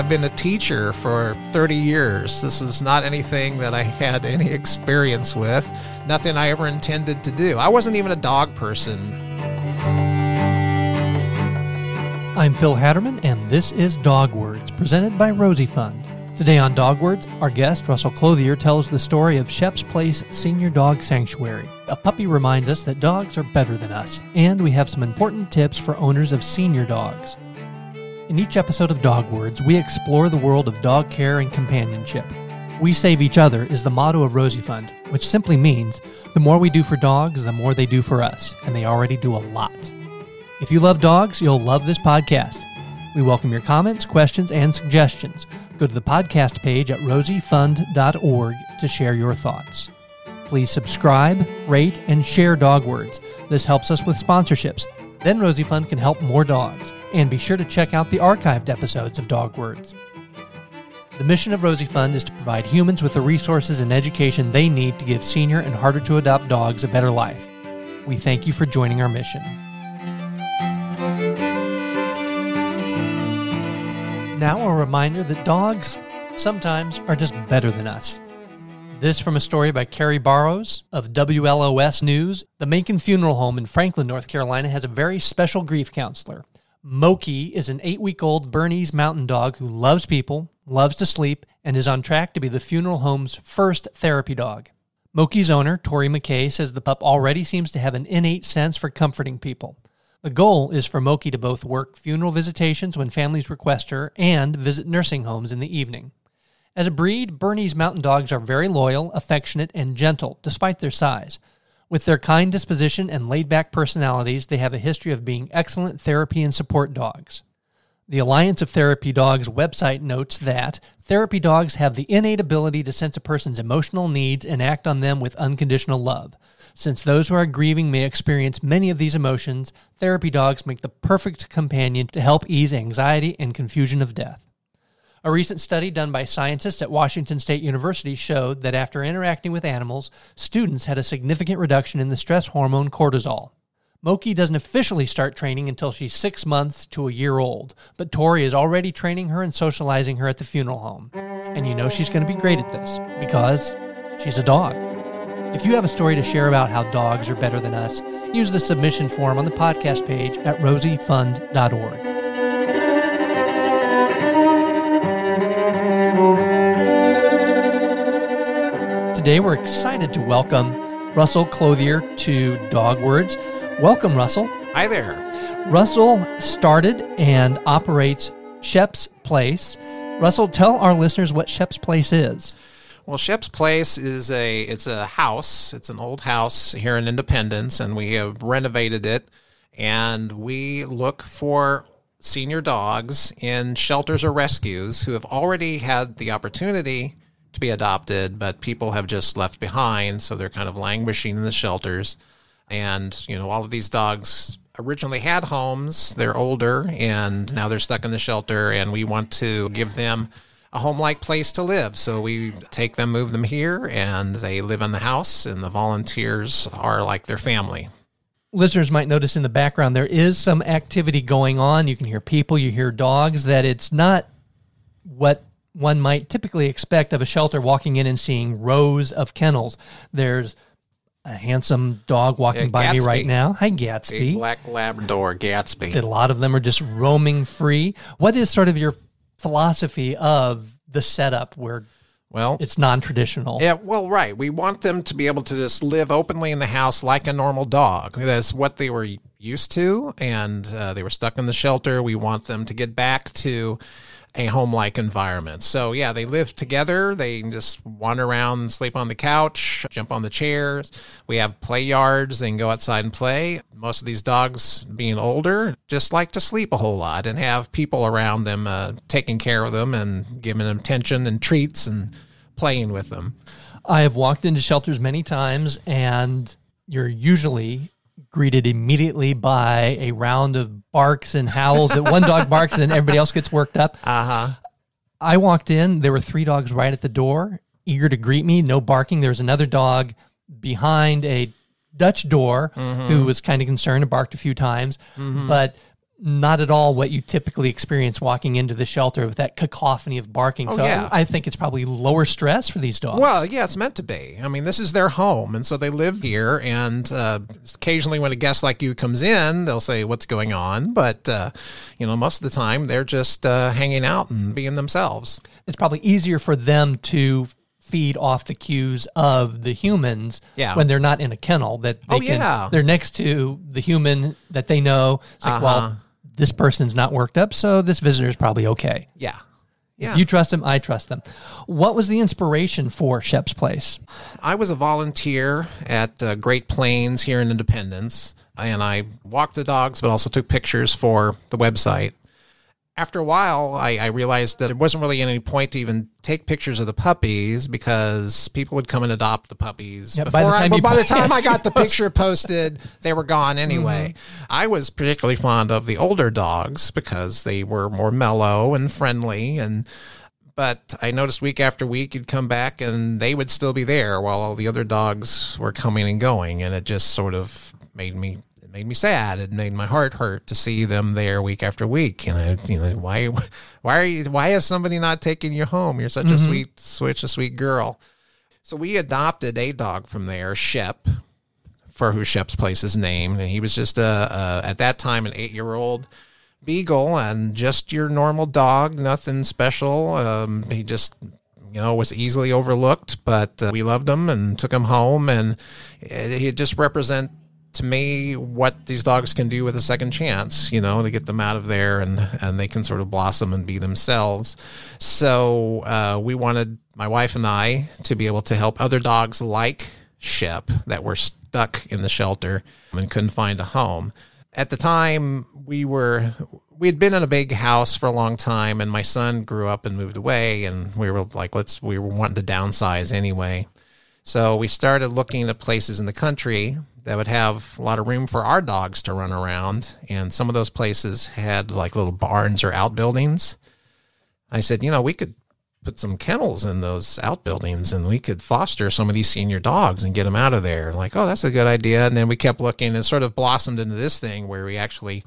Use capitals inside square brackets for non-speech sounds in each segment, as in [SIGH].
I've been a teacher for 30 years. This is not anything that I had any experience with, nothing I ever intended to do. I wasn't even a dog person. I'm Phil Hatterman, and this is Dog Words, presented by Rosie Fund. Today on Dog Words, our guest, Russell Clothier, tells the story of Shep's Place Senior Dog Sanctuary. A puppy reminds us that dogs are better than us, and we have some important tips for owners of senior dogs. In each episode of Dog Words, we explore the world of dog care and companionship. We save each other is the motto of Rosie Fund, which simply means the more we do for dogs, the more they do for us, and they already do a lot. If you love dogs, you'll love this podcast. We welcome your comments, questions, and suggestions. Go to the podcast page at rosiefund.org to share your thoughts. Please subscribe, rate, and share Dog Words. This helps us with sponsorships. Then Rosie Fund can help more dogs. And be sure to check out the archived episodes of Dog Words. The mission of Rosie Fund is to provide humans with the resources and education they need to give senior and harder to adopt dogs a better life. We thank you for joining our mission. Now, a reminder that dogs sometimes are just better than us. This from a story by Carrie Barrows of WLOS News. The Macon Funeral Home in Franklin, North Carolina has a very special grief counselor. Moki is an eight week old Bernese mountain dog who loves people, loves to sleep, and is on track to be the funeral home's first therapy dog. Moki's owner, Tori McKay, says the pup already seems to have an innate sense for comforting people. The goal is for Moki to both work funeral visitations when families request her and visit nursing homes in the evening. As a breed, Bernese Mountain Dogs are very loyal, affectionate, and gentle, despite their size. With their kind disposition and laid back personalities, they have a history of being excellent therapy and support dogs. The Alliance of Therapy Dogs website notes that therapy dogs have the innate ability to sense a person's emotional needs and act on them with unconditional love. Since those who are grieving may experience many of these emotions, therapy dogs make the perfect companion to help ease anxiety and confusion of death. A recent study done by scientists at Washington State University showed that after interacting with animals, students had a significant reduction in the stress hormone cortisol. Moki doesn't officially start training until she's six months to a year old, but Tori is already training her and socializing her at the funeral home. And you know she's going to be great at this because she's a dog. If you have a story to share about how dogs are better than us, use the submission form on the podcast page at rosiefund.org. Today we're excited to welcome Russell Clothier to Dog Words. Welcome, Russell. Hi there. Russell started and operates Shep's Place. Russell, tell our listeners what Shep's Place is. Well, Shep's Place is a it's a house. It's an old house here in Independence, and we have renovated it. And we look for senior dogs in shelters or rescues who have already had the opportunity to be adopted, but people have just left behind, so they're kind of languishing in the shelters. And you know, all of these dogs originally had homes. They're older, and now they're stuck in the shelter, and we want to give them a home-like place to live. So we take them, move them here, and they live in the house, and the volunteers are like their family. Listeners might notice in the background there is some activity going on. You can hear people, you hear dogs, that it's not what one might typically expect of a shelter walking in and seeing rows of kennels. There's a handsome dog walking by me right now. Hi, Gatsby. A black Labrador Gatsby. That a lot of them are just roaming free. What is sort of your philosophy of the setup where Well, it's non-traditional? Yeah, well, right. We want them to be able to just live openly in the house like a normal dog. That's what they were used to, and uh, they were stuck in the shelter. We want them to get back to a home like environment. So, yeah, they live together. They just wander around, sleep on the couch, jump on the chairs. We have play yards. They can go outside and play. Most of these dogs, being older, just like to sleep a whole lot and have people around them uh, taking care of them and giving them attention and treats and playing with them. I have walked into shelters many times, and you're usually greeted immediately by a round of barks and howls that one dog barks and then everybody else gets worked up. Uh huh. I walked in, there were three dogs right at the door, eager to greet me, no barking. There was another dog behind a Dutch door who was kind of concerned and barked a few times, but not at all what you typically experience walking into the shelter with that cacophony of barking. so Oh, yeah. I, I think it's probably lower stress for these dogs. Well, yeah, it's meant to be. I mean, this is their home, and so they live here. And uh, occasionally, when a guest like you comes in, they'll say, "What's going on?" But uh, you know, most of the time, they're just uh, hanging out and being themselves. it's probably easier for them to feed off the cues of the humans Yeah. when they're not in a kennel that they Oh, can yeah. they're next to the human that they know it's like Uh-huh. well this person's not worked up so this visitor's probably okay Yeah, yeah. if you trust them i trust them what was the inspiration for shep's place I was a volunteer at uh, Great Plains here in Independence, and I walked the dogs, but also took pictures for the website. After a while, I, I realized that it wasn't really any point to even take pictures of the puppies because people would come and adopt the puppies. Yeah, by the before I, time but by the [LAUGHS] time I got the picture posted, they were gone anyway. Mm-hmm. I was particularly fond of the older dogs because they were more mellow and friendly and but I noticed week after week you'd come back and they would still be there while all the other dogs were coming and going, and it just sort of made me it made me sad. It made my heart hurt to see them there week after week. And I, you know, why why are you why is somebody not taking you home? You're such a sweet, such a sweet girl. So we adopted a dog from there, Shep, for who Shep's place is named, and he was just a, a at that time an eight year old beagle and just your normal dog, nothing special. Um, he just you know was easily overlooked, but uh, we loved him and took him home, and he just represent to me what these dogs can do with a second chance you know to get them out of there and and they can sort of blossom and be themselves. So uh, we wanted my wife and i to be able to help other dogs like shep that were stuck in the shelter and couldn't find a home. At the time we were we had been in a big house for a long time and my son grew up and moved away and we were like let's we were wanting to downsize anyway so we started looking at places in the country that would have a lot of room for our dogs to run around. And some of those places had like little barns or outbuildings. I said, you know, we could put some kennels in those outbuildings and we could foster some of these senior dogs and get them out of there. Like, oh, that's a good idea. And then we kept looking and sort of blossomed into this thing where we actually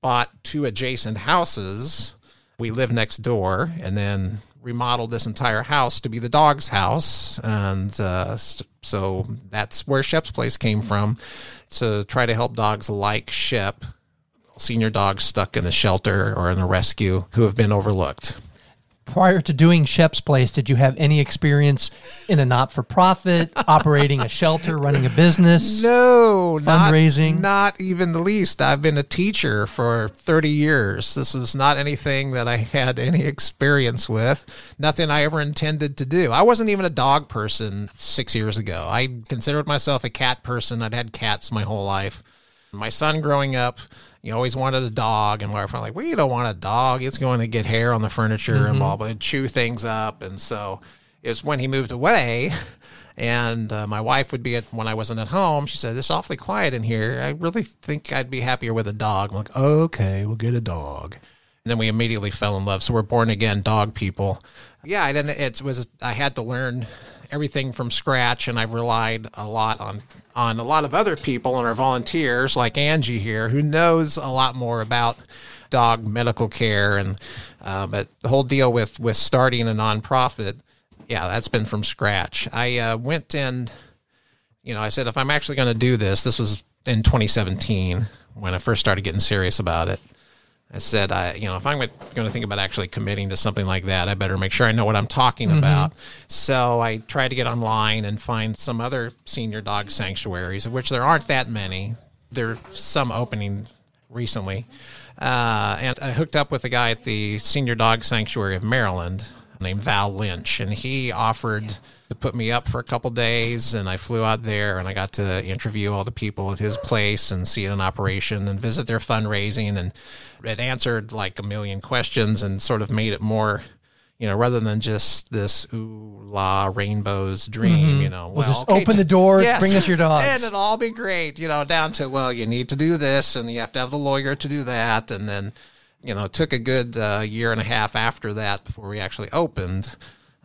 bought two adjacent houses. We lived next door and then remodeled this entire house to be the dog's house. And uh, so that's where Shep's place came from to try to help dogs like Shep, senior dogs stuck in a shelter or in a rescue who have been overlooked. Prior to doing shep's place did you have any experience in a not-for-profit [LAUGHS] operating a shelter running a business No, not, Fundraising? Not even the least. I've been a teacher for 30 years. This was not anything that I had any experience with. Nothing I ever intended to do. I wasn't even a dog person six years ago. I considered myself a cat person. I'd had cats my whole life. My son growing up, he always wanted a dog, and my wife was like, "Well, you don't want a dog. It's going to get hair on the furniture and blah blah, and chew things up." And so it's when he moved away, and uh, my wife would be at when I wasn't at home. She said, "It's awfully quiet in here. I really think I'd be happier with a dog." I'm like, "Okay, we'll get a dog." And then we immediately fell in love. So we're born again dog people. Yeah, then it was I had to learn everything from scratch, and I've relied a lot on on a lot of other people and our volunteers like Angie here, who knows a lot more about dog medical care and uh, but the whole deal with with starting a nonprofit, yeah, that's been from scratch. I uh, went and you know I said if I'm actually going to do this, this was in 2017 when I first started getting serious about it. I said, I, you know, if I'm going to think about actually committing to something like that, I better make sure I know what I'm talking about. So I tried to get online and find some other senior dog sanctuaries, of which there aren't that many. There's some opening recently. Uh, and I hooked up with a guy at the Senior Dog Sanctuary of Maryland named Val Lynch, and he offered to put me up for a couple days. And I flew out there, and I got to interview all the people at his place and see it in operation and visit their fundraising. And it answered like a million questions and sort of made it more. You know, rather than just this ooh la rainbows dream, mm-hmm. you know, well, just okay, open the doors, bring us your dogs. [LAUGHS] and it'll all be great. You know, down to well, you need to do this, and you have to have the lawyer to do that, and then, you know, it took a good uh, year and a half after that before we actually opened.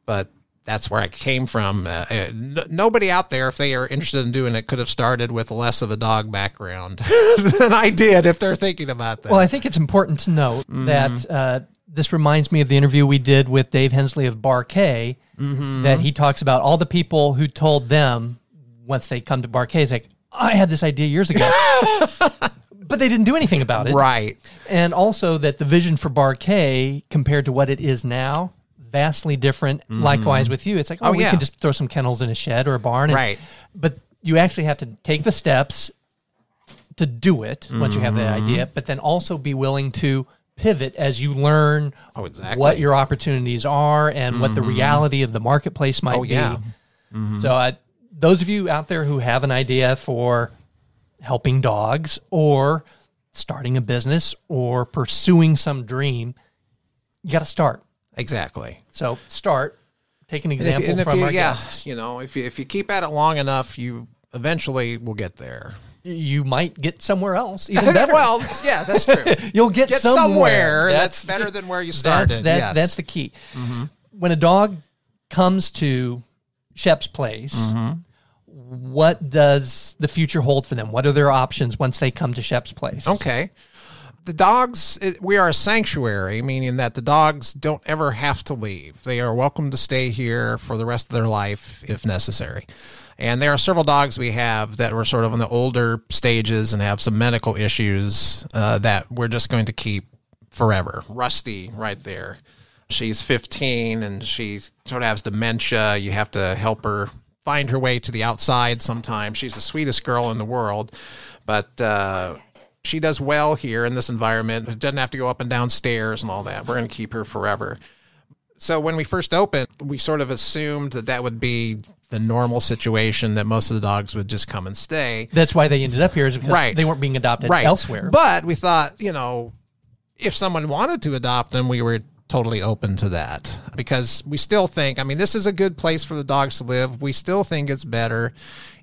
But that's where I came from. Uh, uh, n- nobody out there, if they are interested in doing it, could have started with less of a dog background [LAUGHS] than I did if they're thinking about that. Well, I think it's important to note Mm-hmm. that uh, this reminds me of the interview we did with Dave Hensley of Bar K, Mm-hmm. that he talks about all the people who told them once they come to Bar K, it's like, I had this idea years ago. [LAUGHS] but they didn't do anything about it. right. And also that the vision for Bar K compared to what it is now, vastly different. Likewise with you, it's like, oh, Oh, we yeah. can just throw some kennels in a shed or a barn. and- Right. But you actually have to take the steps to do it once you have the Mm-hmm. idea, but then also be willing to pivot as you learn Oh, exactly. what your opportunities are and what the reality of the marketplace might Oh, yeah. be. So, uh, those of you out there who have an idea for helping dogs or starting a business or pursuing some dream, you got to start. Exactly. So, start. Take an And if, example and from you, our yeah, guests. you know, if you, if you keep at it long enough, you eventually will get there. You might get somewhere else [LAUGHS] even better. well, yeah, that's true. [LAUGHS] You'll get, Get somewhere. somewhere that's better than where you [LAUGHS] started, That's, that- yes. Mm-hmm. that's the key. When a dog comes to Shep's place, Mm-hmm. What does the future hold for them? What are their options once they come to Shep's place? Okay. The dogs, we are a sanctuary, meaning that the dogs don't ever have to leave. They are welcome to stay here for the rest of their life if necessary. And there are several dogs we have that were sort of in the older stages and have some medical issues uh, that we're just going to keep forever. Rusty, right there. She's 15 and she sort of has dementia. You have to help her find her way to the outside sometimes. She's the sweetest girl in the world, but uh, she does well here in this environment. It Doesn't have to go up and down stairs and all that. We're going to keep her forever. So when we first opened, we sort of assumed that that would be the normal situation that most of the dogs would just come and stay. That's why they ended up here is because Right. they weren't being adopted Right. elsewhere. But we thought, you know, if someone wanted to adopt them, we were totally open to that because we still think, I mean, this is a good place for the dogs to live. We still think it's better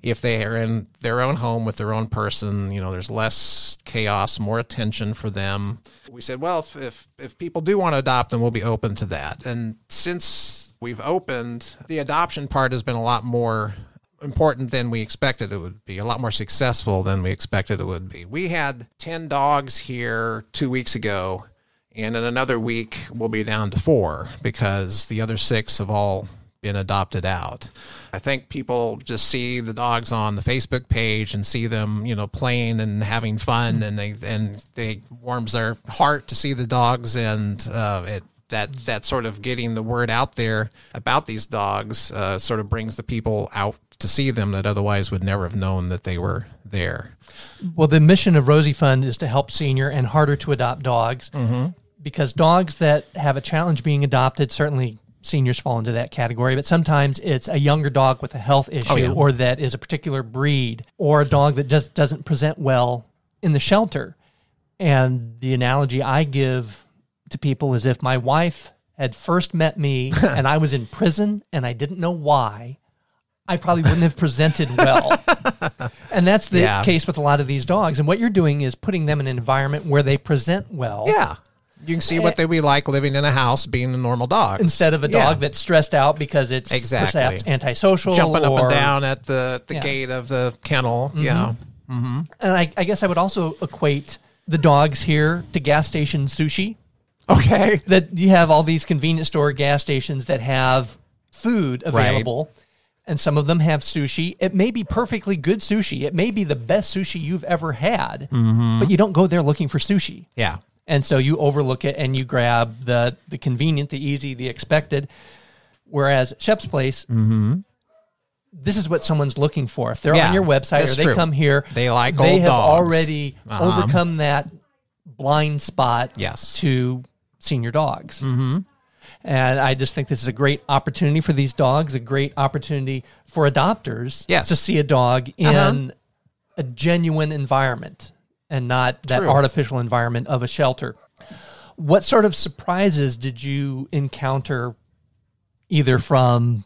if they are in their own home with their own person. You know, there's less chaos, more attention for them. We said, well, if, if, if people do want to adopt them, we'll be open to that. And since we've opened, the adoption part has been a lot more important than we expected it would be, a lot more successful than we expected it would be. We had 10 dogs here two weeks ago, and in another week, we'll be down to four because the other six have all been adopted out. I think people just see the dogs on the Facebook page and see them, you know, playing and having fun, and they and they warms their heart to see the dogs, and uh, it that that sort of getting the word out there about these dogs uh, sort of brings the people out to see them that otherwise would never have known that they were there. Well, the mission of Rosie Fund is to help senior and harder to adopt dogs Mm-hmm. Because dogs that have a challenge being adopted, certainly seniors fall into that category, but sometimes it's a younger dog with a health oh, issue Oh, yeah. or that is a particular breed or a dog that just doesn't present well in the shelter. And the analogy I give to people is if my wife had first met me [LAUGHS] and I was in prison and I didn't know why, I probably wouldn't have presented well. [LAUGHS] And that's the Yeah. case with a lot of these dogs. And what you're doing is putting them in an environment where they present well Yeah. You can see what they would be like living in a house being a normal dog. instead of a Yeah. dog that's stressed out because it's Exactly. perhaps antisocial. jumping up or- and down at the, the Yeah. gate of the kennel. Mm-hmm. Yeah. Mm-hmm. And I, I guess I would also equate the dogs here to gas station sushi. Okay. That you have all these convenience store gas stations that have food available. And some of them have sushi. It may be perfectly good sushi. It may be the best sushi you've ever had, mm-hmm. but you don't go there looking for sushi. Yeah. And so you overlook it and you grab the the convenient, the easy, the expected. Whereas Shep's Place, this is what someone's looking for. If they're Mm-hmm. Yeah, on your website or they true. come here, They like they have dogs. already Uh-huh. overcome that blind spot Yes. to senior dogs. Mm-hmm. And I just think this is a great opportunity for these dogs, a great opportunity for adopters Yes. to see a dog in Uh-huh. a genuine environment and not that True. artificial environment of a shelter. What sort of surprises did you encounter either from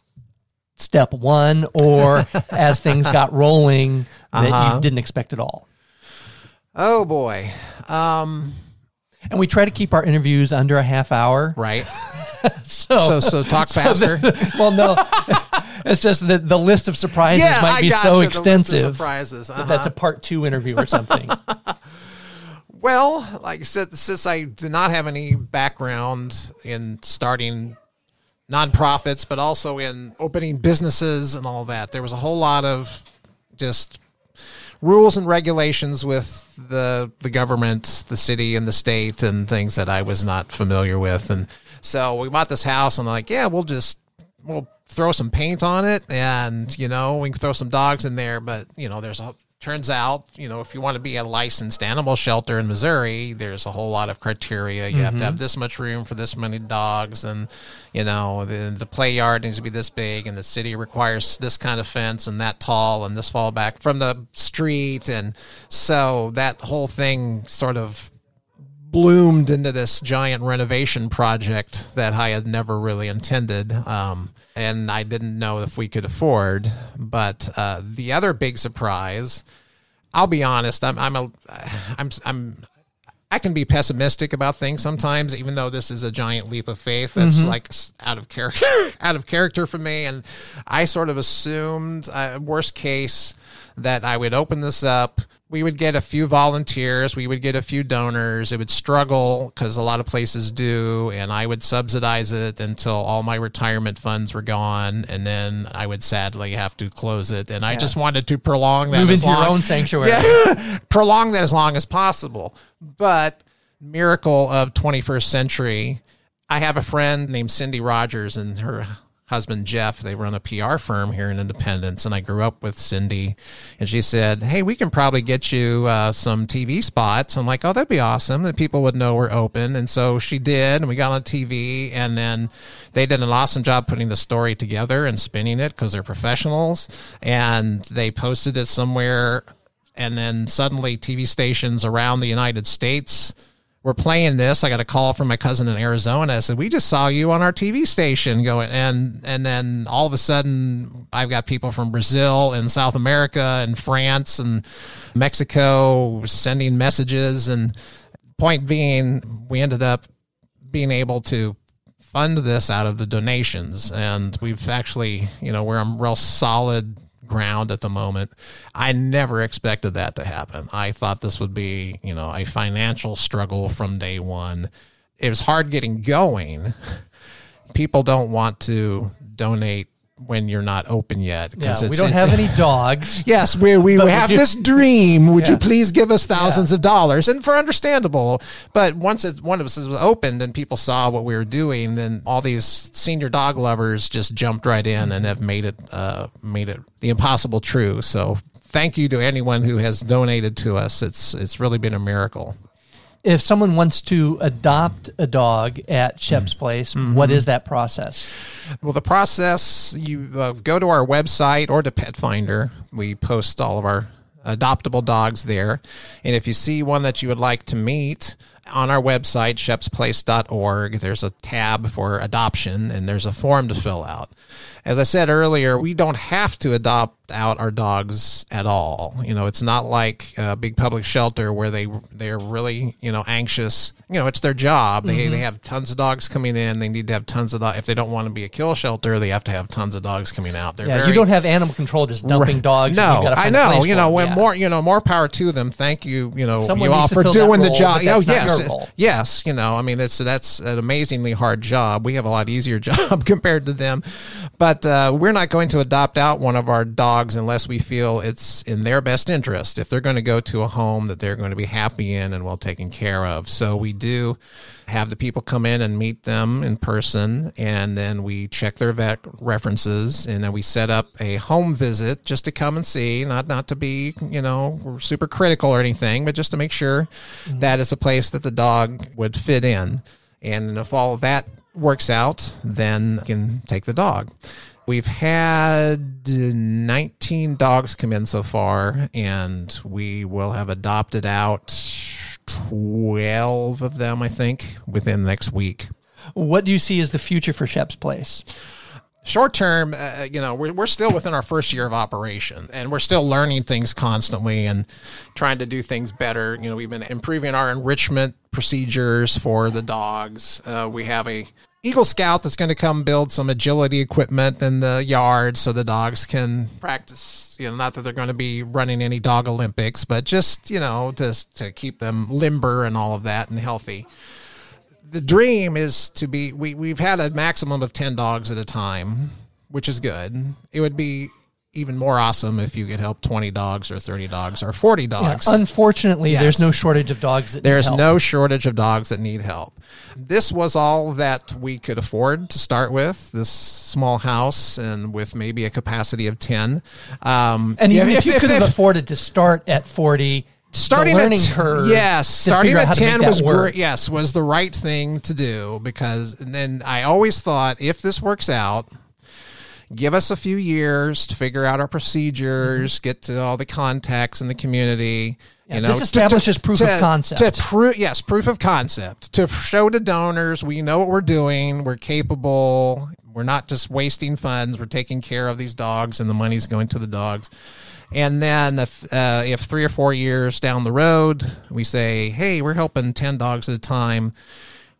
step one or [LAUGHS] as things got rolling that Uh-huh. you didn't expect at all? Oh boy. Um, And we try to keep our interviews under a half hour. right. [LAUGHS] So so, so talk [LAUGHS] faster. well, no, it's just that the list of surprises yeah, might I be so you, the list of extensive. surprises. that Uh-huh. That's a part two interview or something. [LAUGHS] Well, like I said, since I did not have any background in starting nonprofits, but also in opening businesses and all that, there was a whole lot of just rules and regulations with the the government, the city, and the state, and things that I was not familiar with. And so we bought this house, and I'm like, yeah, we'll just we'll throw some paint on it, and you know, we can throw some dogs in there. But you know, there's a turns out, you know, if you want to be a licensed animal shelter in Missouri, there's a whole lot of criteria. You have to have this much room for this many dogs, and you know, the, the play yard needs to be this big, and the city requires this kind of fence and that tall and this fall back from the street, and so that whole thing sort of bloomed into this giant renovation project that I had never really intended. Um, and I didn't know if we could afford. But uh, the other big surprise, I'll be honest, I'm, I'm a, I'm, I'm, I can be pessimistic about things sometimes, even though this is a giant leap of faith. That's like out of character, [LAUGHS] out of character for me. And I sort of assumed, uh, worst case, that I would open this up. We would get a few volunteers. We would get a few donors. It would struggle because a lot of places do, and I would subsidize it until all my retirement funds were gone, and then I would sadly have to close it. And I just wanted to prolong that Move as into your own sanctuary. [LAUGHS] Yeah, prolong that as long as possible. But miracle of 21st century, I have a friend named Cindy Rogers and her husband Jeff. They run a PR firm here in Independence, and I grew up with Cindy. And she said, "Hey, we can probably get you uh, some TV spots." I'm like, "Oh, that'd be awesome. That people would know we're open." And so she did, and we got on TV, and then they did an awesome job putting the story together and spinning it because they're professionals, and they posted it somewhere and then suddenly TV stations around the United States were playing this. I got a call from my cousin in Arizona. I said, "We just saw you on our TV station going." And and then all of a sudden, I've got people from Brazil and South America and France and Mexico sending messages. And point being, we ended up being able to fund this out of the donations and we've actually you know we're on real solid ground at the moment. I never expected that to happen. I thought this would be you know a financial struggle from day one. It was hard getting going. [LAUGHS] People don't want to donate when you're not open yet Yeah, it's- we don't have any [LAUGHS] dogs. Yes, we we, we have you- this dream. Would Yeah. you please give us thousands of dollars? And for understandable, but once it, one of us was opened and people saw what we were doing, then all these senior dog lovers just jumped right in and have made it uh, made it the impossible true. So thank you to anyone who has donated to us. It's it's really been a miracle. If someone wants to adopt a dog at Shep's Place, what Mm-hmm. is that process? Well, the process you uh, go to our website or to Pet Finder. We post all of our adoptable dogs there. And if you see one that you would like to meet on our website, shepsplace.org, there's a tab for adoption and there's a form to fill out. As I said earlier, we don't have to adopt out our dogs at all. You know, it's not like a big public shelter where they they're really you know anxious. You know, it's their job. They they mm-hmm. have tons of dogs coming in. They need to have tons of dogs. If they don't want to be a kill shelter, they have to have tons of dogs coming out. They're Yeah, very, you don't have animal control just dumping dogs. no, I know. You know, when Yeah. more, you know, more power to them. Thank you, you know, Someone you all for doing the job. oh, yes, yes. You know, I mean, it's that's an amazingly hard job. We have a lot easier [LAUGHS] job compared to them, but uh, we're not going to adopt out one of our dogs unless we feel it's in their best interest. If they're going to go to a home that they're going to be happy in and well taken care of, so we do have the people come in and meet them in person and then we check their vet references and then we set up a home visit just to come and see not not to be you know super critical or anything but just to make sure mm-hmm. that is a place that the dog would fit in. And if all of that works out then you can take the dog. We've had 19 dogs come in so far, and we will have adopted out 12 of them, I think, within the next week. What do you see as the future for Shep's Place? Short term, uh, you know, we're, we're still within our first year of operation and we're still learning things constantly and trying to do things better. You know, we've been improving our enrichment procedures for the dogs. Uh, we have a Eagle Scout that's going to come build some agility equipment in the yard so the dogs can practice. You know, not that they're going to be running any dog Olympics, but just you know, just to keep them limber and all of that and healthy. The dream is to be. We we've had a maximum of ten dogs at a time, which is good. It would be even more awesome if you could help 20 dogs or 30 dogs or 40 Yeah, dogs. unfortunately, Yes. there's no shortage of dogs that need There's help. no shortage of dogs that need help. This was all that we could afford to start with, this small house, and with maybe a capacity of 10. Um, And even yeah, if, you could have afforded to start at 40, starting the learning at curve. yes starting at how to make 10 was great yes was the right thing to do because and then i always thought if this works out give us a few years to figure out our procedures get to all the contacts in the community Yeah, you know this to- establishes proof of concept. to prove yes proof of concept. To show to donors we know what we're doing we're capable we're not just wasting funds we're taking care of these dogs and the money's going to the dogs. And then if, uh, if three or four years down the road we say hey we're helping 10 dogs at a time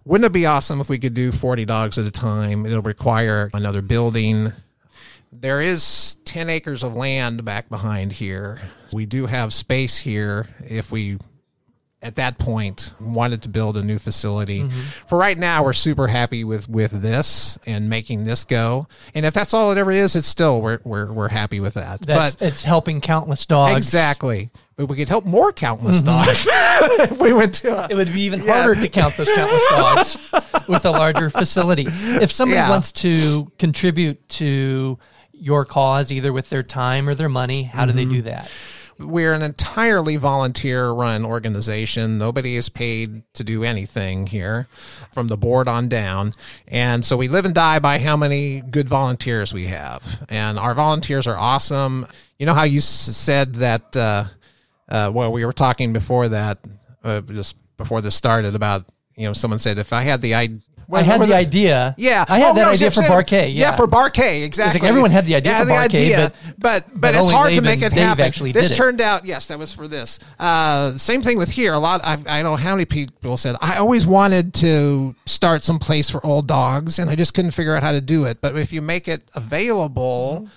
wouldn't it be awesome if we could do 40 dogs at a time? It'll require another building there is 10 acres of land back behind here. We do have space here if we, at that point, wanted to build a new facility. Mm-hmm. For right now, we're super happy with, with this and making this go. And if that's all it ever is, it's still, we're, we're, we're happy with that. That's, but it's helping countless dogs. exactly. But we could help more countless Mm-hmm. dogs [LAUGHS] if we went to a, It would be even harder to count those countless dogs with a larger facility. If somebody Yeah. wants to contribute to your cause, either with their time or their money, how do they Mm-hmm. do that? we're an entirely volunteer run organization. Nobody is paid to do anything here from the board on down. And so we live and die by how many good volunteers we have. And our volunteers are awesome. You know how you s- said that, uh, uh, well, we were talking before that, uh, just before this started about, you know, someone said if I had the idea. I had the idea. Yeah, I had Oh, that no, idea for Bar K. Yeah, for Bar K, exactly. everyone had the idea Yeah, for the Bar K, idea, but- but but, it's hard to make it Dave happen. actually this did it. turned out, yes, that was for this. Uh, same thing with here. A lot. I've, I don't know how many people said I always wanted to start some place for old dogs, and I just couldn't figure out how to do it. But if you make it available.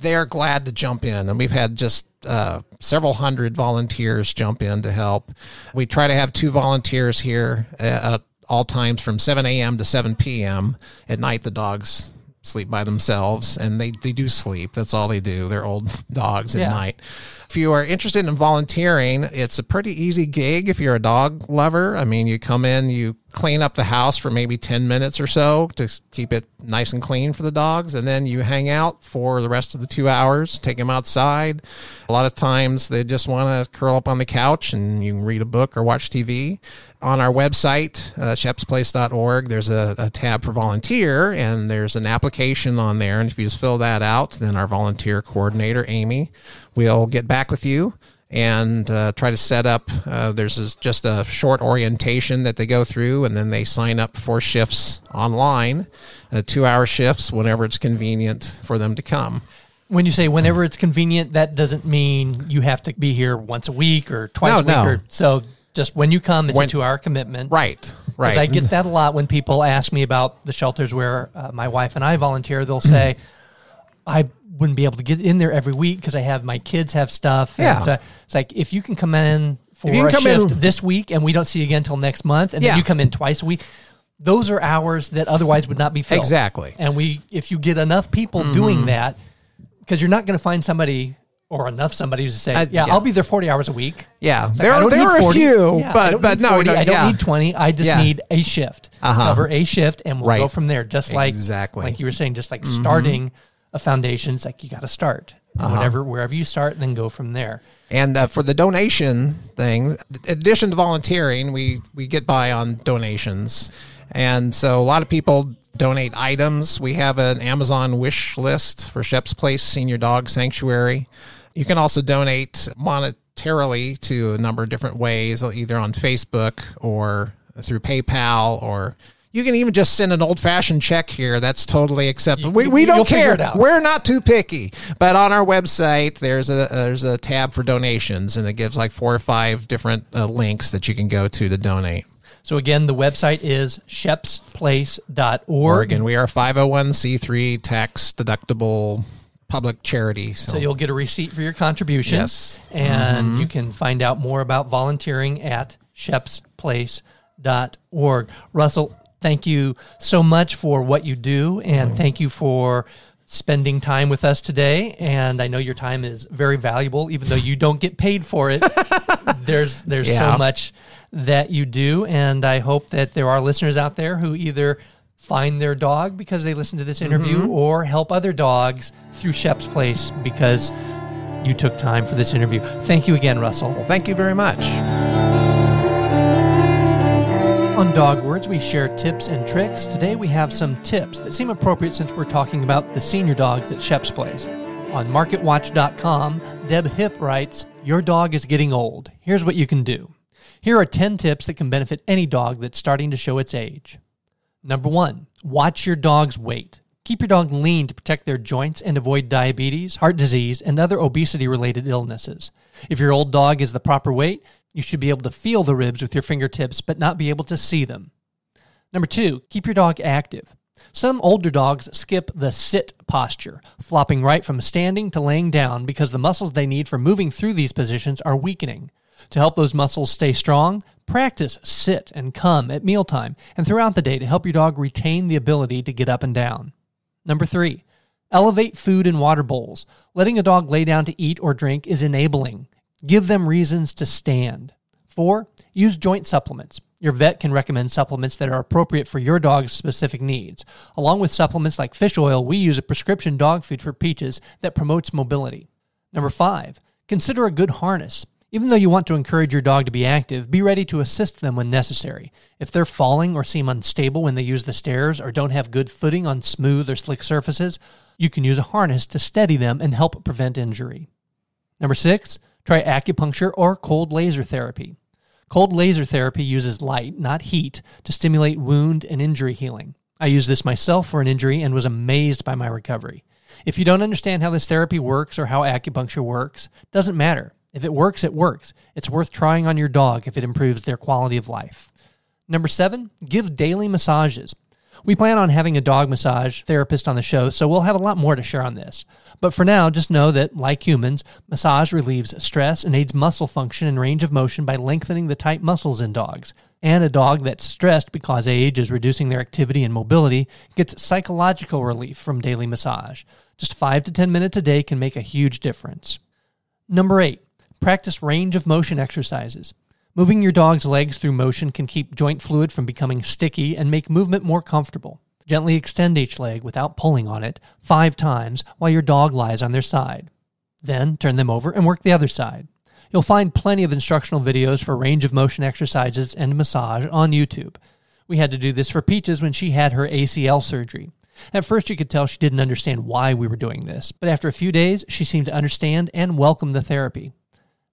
They're glad to jump in, and we've had just uh, several hundred volunteers jump in to help. We try to have two volunteers here uh, at all times from 7 a.m. to 7 p.m. At night, the dogs sleep by themselves, and they, they do sleep. That's all they do. They're old [LAUGHS] dogs at Yeah. night. If you are interested in volunteering, it's a pretty easy gig if you're a dog lover. I mean, you come in, you clean up the house for maybe 10 minutes or so to keep it nice and clean for the dogs, and then you hang out for the rest of the two hours, take them outside. A lot of times they just want to curl up on the couch and you can read a book or watch TV. On our website, uh, shepsplace.org, there's a, a tab for volunteer, and there's an application on there. And if you just fill that out, then our volunteer coordinator, Amy, will get back with you and uh, try to set up. Uh, there's just a short orientation that they go through, and then they sign up for shifts online, uh, two hour shifts, whenever it's convenient for them to come. when you say whenever it's convenient, that doesn't mean you have to be here once a week or twice No, a week. no. Or, so just when you come, it's When- a two-hour commitment. Right, right. Because I get that a lot when people ask me about the shelters where uh, my wife and I volunteer. They'll say, [CLEARS THROAT] I wouldn't be able to get in there every week because I have my kids have stuff. Yeah. so it's like, if you can come in for a come in- shift this week and we don't see you again until next month, and Yeah. then you come in twice a week, those are hours that otherwise would not be filled. Exactly. And we, if you get enough people Mm-hmm. doing that, because you're not going to find somebody or enough somebody to say, Uh, yeah, yeah. I'll be there 40 hours a week. Yeah, like, there are there are a few, Yeah, but but need no, 40. no, I don't yeah. need 20. I just need a shift. Uh-huh. Cover a shift and we'll Right. go from there. Just like Exactly. Mm-hmm. like you were saying, just like starting a foundation, it's like you got to start. Uh-huh. Whatever, wherever you start, and then go from there. And uh, for the donation thing, in addition to volunteering, we we get by on donations, and so a lot of people donate items. We have an Amazon wish list for Shep's Place Senior Dog Sanctuary. You can also donate monetarily to a number of different ways, either on Facebook or through PayPal or. You can even just send an old fashioned check here. That's totally acceptable. We, we don't care. We're not too picky. But on our website, there's a there's a tab for donations, and it gives like four or five different uh, links that you can go to to donate. So again, the website is shepsplace.org. Oregon. We are 501c3 tax deductible public charity. So, So you'll get a receipt for your contribution. Yes. And you can find out more about volunteering at shepsplace.org. Russell, thank you so much for what you do and mm-hmm. thank you for spending time with us today and I know your time is very valuable even though you don't get paid for it. [LAUGHS] there's there's Yeah. so much that you do and I hope that there are listeners out there who either find their dog because they listen to this interview mm-hmm. or help other dogs through Shep's Place because you took time for this interview. Thank you again, Russell. well, thank you very much. On Dog Words, we share tips and tricks. Today we have some tips that seem appropriate since we're talking about the senior dogs at Shep's Place. On MarketWatch.com, Deb Hip writes, Your dog is getting old. Here's what you can do. Here are 10 tips that can benefit any dog that's starting to show its age. Number one, watch your dog's weight. Keep your dog lean to protect their joints and avoid diabetes, heart disease, and other obesity related illnesses. If your old dog is the proper weight, you should be able to feel the ribs with your fingertips but not be able to see them. Number two, keep your dog active. Some older dogs skip the sit posture, flopping right from standing to laying down because the muscles they need for moving through these positions are weakening. To help those muscles stay strong, practice sit and come at mealtime and throughout the day to help your dog retain the ability to get up and down. Number three, elevate food and water bowls. Letting a dog lay down to eat or drink is enabling. Give them reasons to stand. Four, use joint supplements. Your vet can recommend supplements that are appropriate for your dog's specific needs. Along with supplements like fish oil, we use a prescription dog food for Peaches that promotes mobility. Number five, consider a good harness. Even though you want to encourage your dog to be active, be ready to assist them when necessary. If they're falling or seem unstable when they use the stairs or don't have good footing on smooth or slick surfaces, you can use a harness to steady them and help prevent injury. Number six, try acupuncture or cold laser therapy. Cold laser therapy uses light, not heat, to stimulate wound and injury healing. I used this myself for an injury and was amazed by my recovery. If you don't understand how this therapy works or how acupuncture works, doesn't matter. If it works, it works. It's worth trying on your dog if it improves their quality of life. Number seven, give daily massages. We plan on having a dog massage therapist on the show, so we'll have a lot more to share on this. But for now, just know that, like humans, massage relieves stress and aids muscle function and range of motion by lengthening the tight muscles in dogs. And a dog that's stressed because age is reducing their activity and mobility gets psychological relief from daily massage. Just 5 to 10 minutes a day can make a huge difference. Number eight, practice range of motion exercises. Moving your dog's legs through motion can keep joint fluid from becoming sticky and make movement more comfortable. Gently extend each leg without pulling on it five times while your dog lies on their side. Then turn them over and work the other side. You'll find plenty of instructional videos for range of motion exercises and massage on YouTube. We had to do this for Peaches when she had her ACL surgery. At first, you could tell she didn't understand why we were doing this, but after a few days, she seemed to understand and welcome the therapy.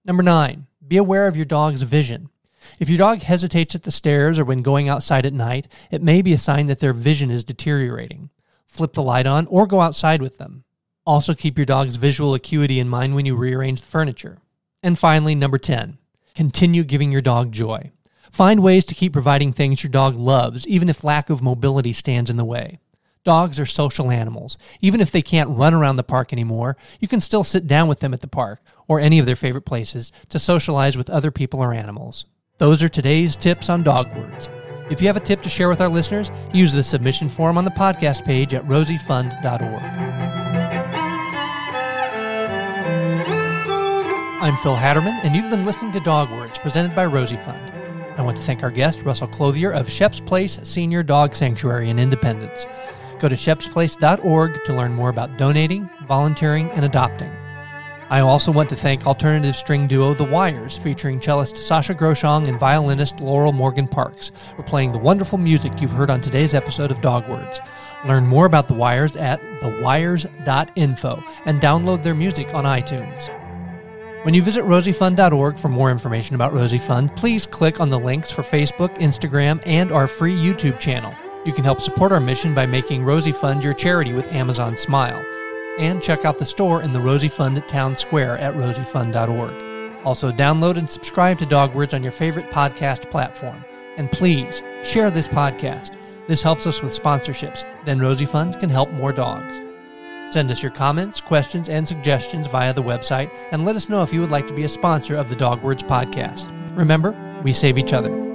Number nine, be aware of your dog's vision. If your dog hesitates at the stairs or when going outside at night, it may be a sign that their vision is deteriorating. Flip the light on or go outside with them. Also, keep your dog's visual acuity in mind when you rearrange the furniture. And finally, number 10, continue giving your dog joy. Find ways to keep providing things your dog loves, even if lack of mobility stands in the way. Dogs are social animals. Even if they can't run around the park anymore, you can still sit down with them at the park or any of their favorite places to socialize with other people or animals. Those are today's tips on dog words. If you have a tip to share with our listeners, use the submission form on the podcast page at rosiefund.org. I'm Phil Hatterman, and you've been listening to Dog Words presented by Rosie Fund. I want to thank our guest, Russell Clothier of Shep's Place Senior Dog Sanctuary in Independence. Go to shepsplace.org to learn more about donating, volunteering, and adopting. I also want to thank alternative string duo The Wires, featuring cellist Sasha Groshong and violinist Laurel Morgan Parks, for playing the wonderful music you've heard on today's episode of Dog Words. Learn more about The Wires at thewires.info and download their music on iTunes. When you visit rosiefund.org for more information about Rosie Fund, please click on the links for Facebook, Instagram, and our free YouTube channel. You can help support our mission by making Rosie Fund your charity with Amazon Smile. And check out the store in the Rosie Fund Town Square at rosiefund.org. Also, download and subscribe to Dog Words on your favorite podcast platform. And please share this podcast. This helps us with sponsorships. Then Rosie Fund can help more dogs. Send us your comments, questions, and suggestions via the website, and let us know if you would like to be a sponsor of the Dog Words podcast. Remember, we save each other.